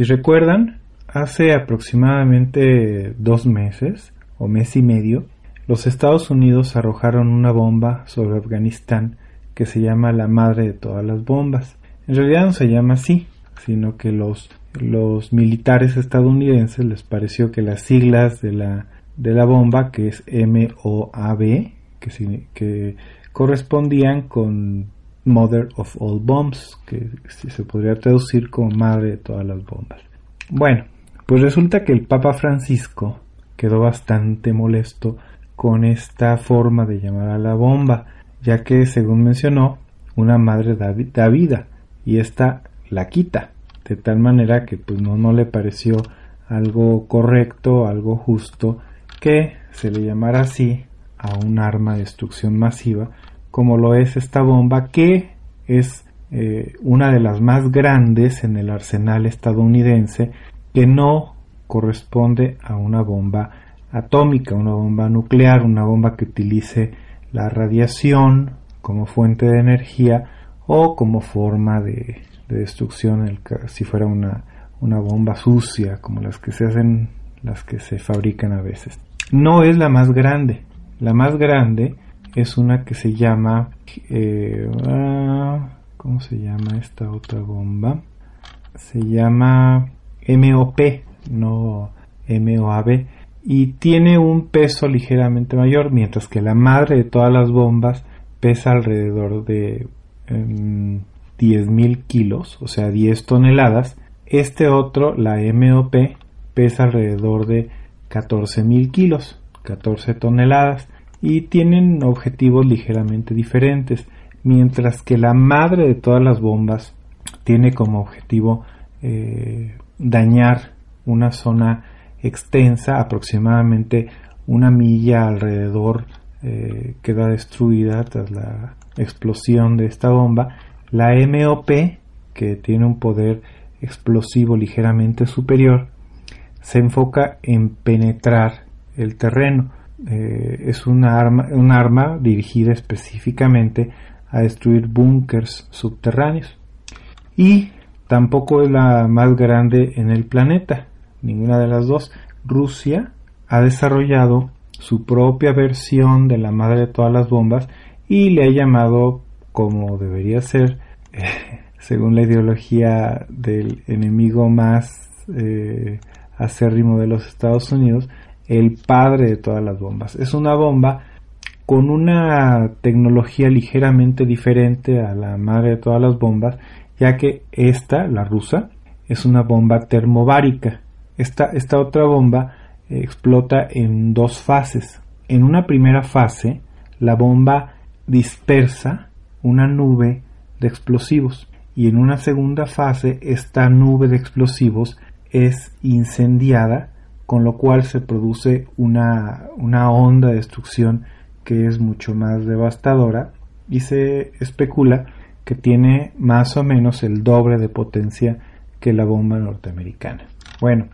Si recuerdan, hace aproximadamente dos meses o mes y medio, los Estados Unidos arrojaron una bomba sobre Afganistán que se llama la madre de todas las bombas. En realidad no se llama así, sino que los, los militares estadounidenses les pareció que las siglas de la, de la bomba, que es MOAB, que, que correspondían con Mother of All Bombs, que se podría traducir como madre de todas las bombas. Bueno, pues resulta que el Papa Francisco quedó bastante molesto con esta forma de llamar a la bomba, ya que, según mencionó, una madre da, vida y esta la quita, de tal manera que pues no, no le pareció algo correcto, algo justo que se le llamara así a un arma de destrucción masiva como lo es esta bomba que es eh, una de las más grandes en el arsenal estadounidense que no corresponde a una bomba atómica, una bomba nuclear, una bomba que utilice la radiación como fuente de energía o como forma de, destrucción, si fuera una, una bomba sucia como las que se hacen, las que se fabrican a veces. No es la más grande. La más grande es una que se llama, eh, ah, ¿cómo se llama esta otra bomba? Se llama MOP, no MOAB y tiene un peso ligeramente mayor, mientras que la madre de todas las bombas pesa alrededor de 10.000 em, kilos, o sea, 10 toneladas. Este otro, la MOP, pesa alrededor de 14.000 kilos, 14 toneladas, y tienen objetivos ligeramente diferentes, mientras que la madre de todas las bombas tiene como objetivo eh, dañar una zona extensa, aproximadamente una milla alrededor eh, queda destruida tras la explosión de esta bomba. La MOP, que tiene un poder explosivo ligeramente superior, se enfoca en penetrar el terreno. Eh, es arma, un arma dirigida específicamente a destruir búnkers subterráneos. Y tampoco es la más grande en el planeta ninguna de las dos. Rusia ha desarrollado su propia versión de la madre de todas las bombas y le ha llamado como debería ser, según la ideología del enemigo más eh, acérrimo de los Estados Unidos, el padre de todas las bombas. Es una bomba con una tecnología ligeramente diferente a la madre de todas las bombas, ya que esta, la rusa, es una bomba termobárica, esta, esta otra bomba eh, explota en dos fases. En una primera fase, la bomba dispersa una nube de explosivos y en una segunda fase esta nube de explosivos es incendiada con lo cual se produce una, una onda de destrucción que es mucho más devastadora y se especula que tiene más o menos el doble de potencia que la bomba norteamericana. Bueno,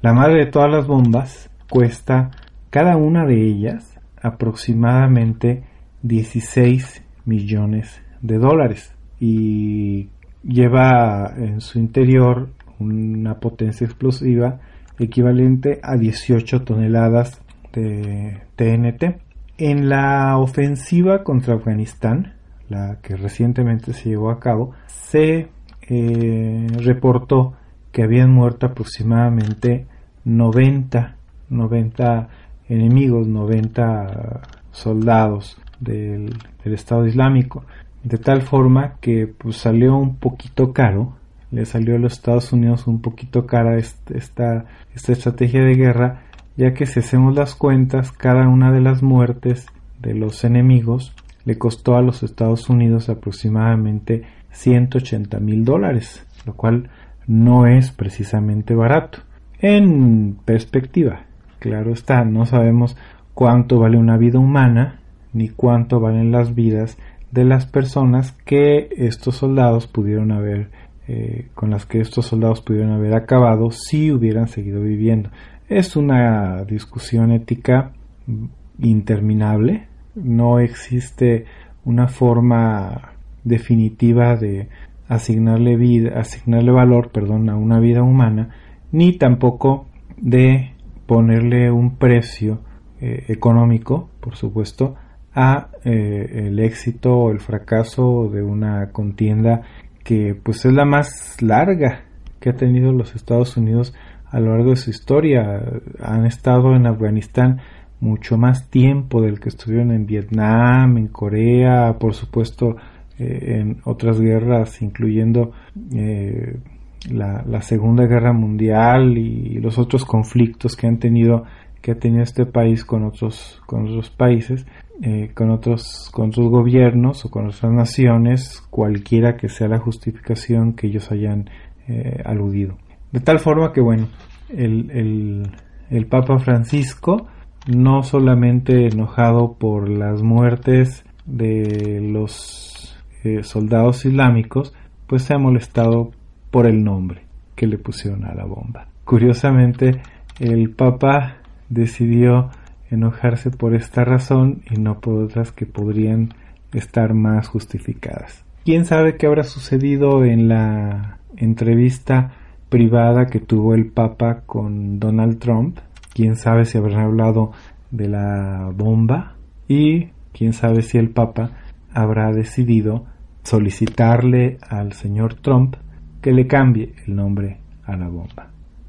la madre de todas las bombas cuesta cada una de ellas aproximadamente 16 millones de dólares y lleva en su interior una potencia explosiva equivalente a 18 toneladas de TNT. En la ofensiva contra Afganistán, la que recientemente se llevó a cabo, se eh, reportó que habían muerto aproximadamente 90, 90 enemigos, 90 soldados del, Estado Islámico, de tal forma que pues, salió un poquito caro, le salió a los Estados Unidos un poquito cara esta, esta estrategia de guerra, ya que si hacemos las cuentas, cada una de las muertes de los enemigos le costó a los Estados Unidos aproximadamente 180 mil dólares, lo cual no es precisamente barato. En perspectiva, claro está, no sabemos cuánto vale una vida humana ni cuánto valen las vidas de las personas que estos soldados pudieron haber eh, con las que estos soldados pudieron haber acabado si hubieran seguido viviendo. Es una discusión ética interminable, no existe una forma definitiva de asignarle vida, asignarle valor, perdón, a una vida humana, ni tampoco de ponerle un precio eh, económico, por supuesto, a eh, el éxito o el fracaso de una contienda que pues es la más larga que ha tenido los Estados Unidos a lo largo de su historia. Han estado en Afganistán mucho más tiempo del que estuvieron en Vietnam, en Corea, por supuesto eh, en otras guerras, incluyendo eh, la, la, Segunda Guerra Mundial y los otros conflictos que han tenido que ha tenido este país con otros con otros países, eh, con otros con gobiernos o con otras naciones, cualquiera que sea la justificación que ellos hayan aludido. De tal forma que bueno, el, el, el Papa Francisco no solamente enojado por las muertes de los eh, soldados islámicos, pues se ha molestado por el nombre que le pusieron a la bomba. Curiosamente, el Papa decidió enojarse por esta razón y no por otras que podrían estar más justificadas. ¿Quién sabe qué habrá sucedido en la entrevista privada que tuvo el Papa con Donald Trump? quién sabe si habrán hablado de la bomba y quién sabe si el Papa habrá decidido solicitarle al señor Trump que le cambie el nombre a la bomba.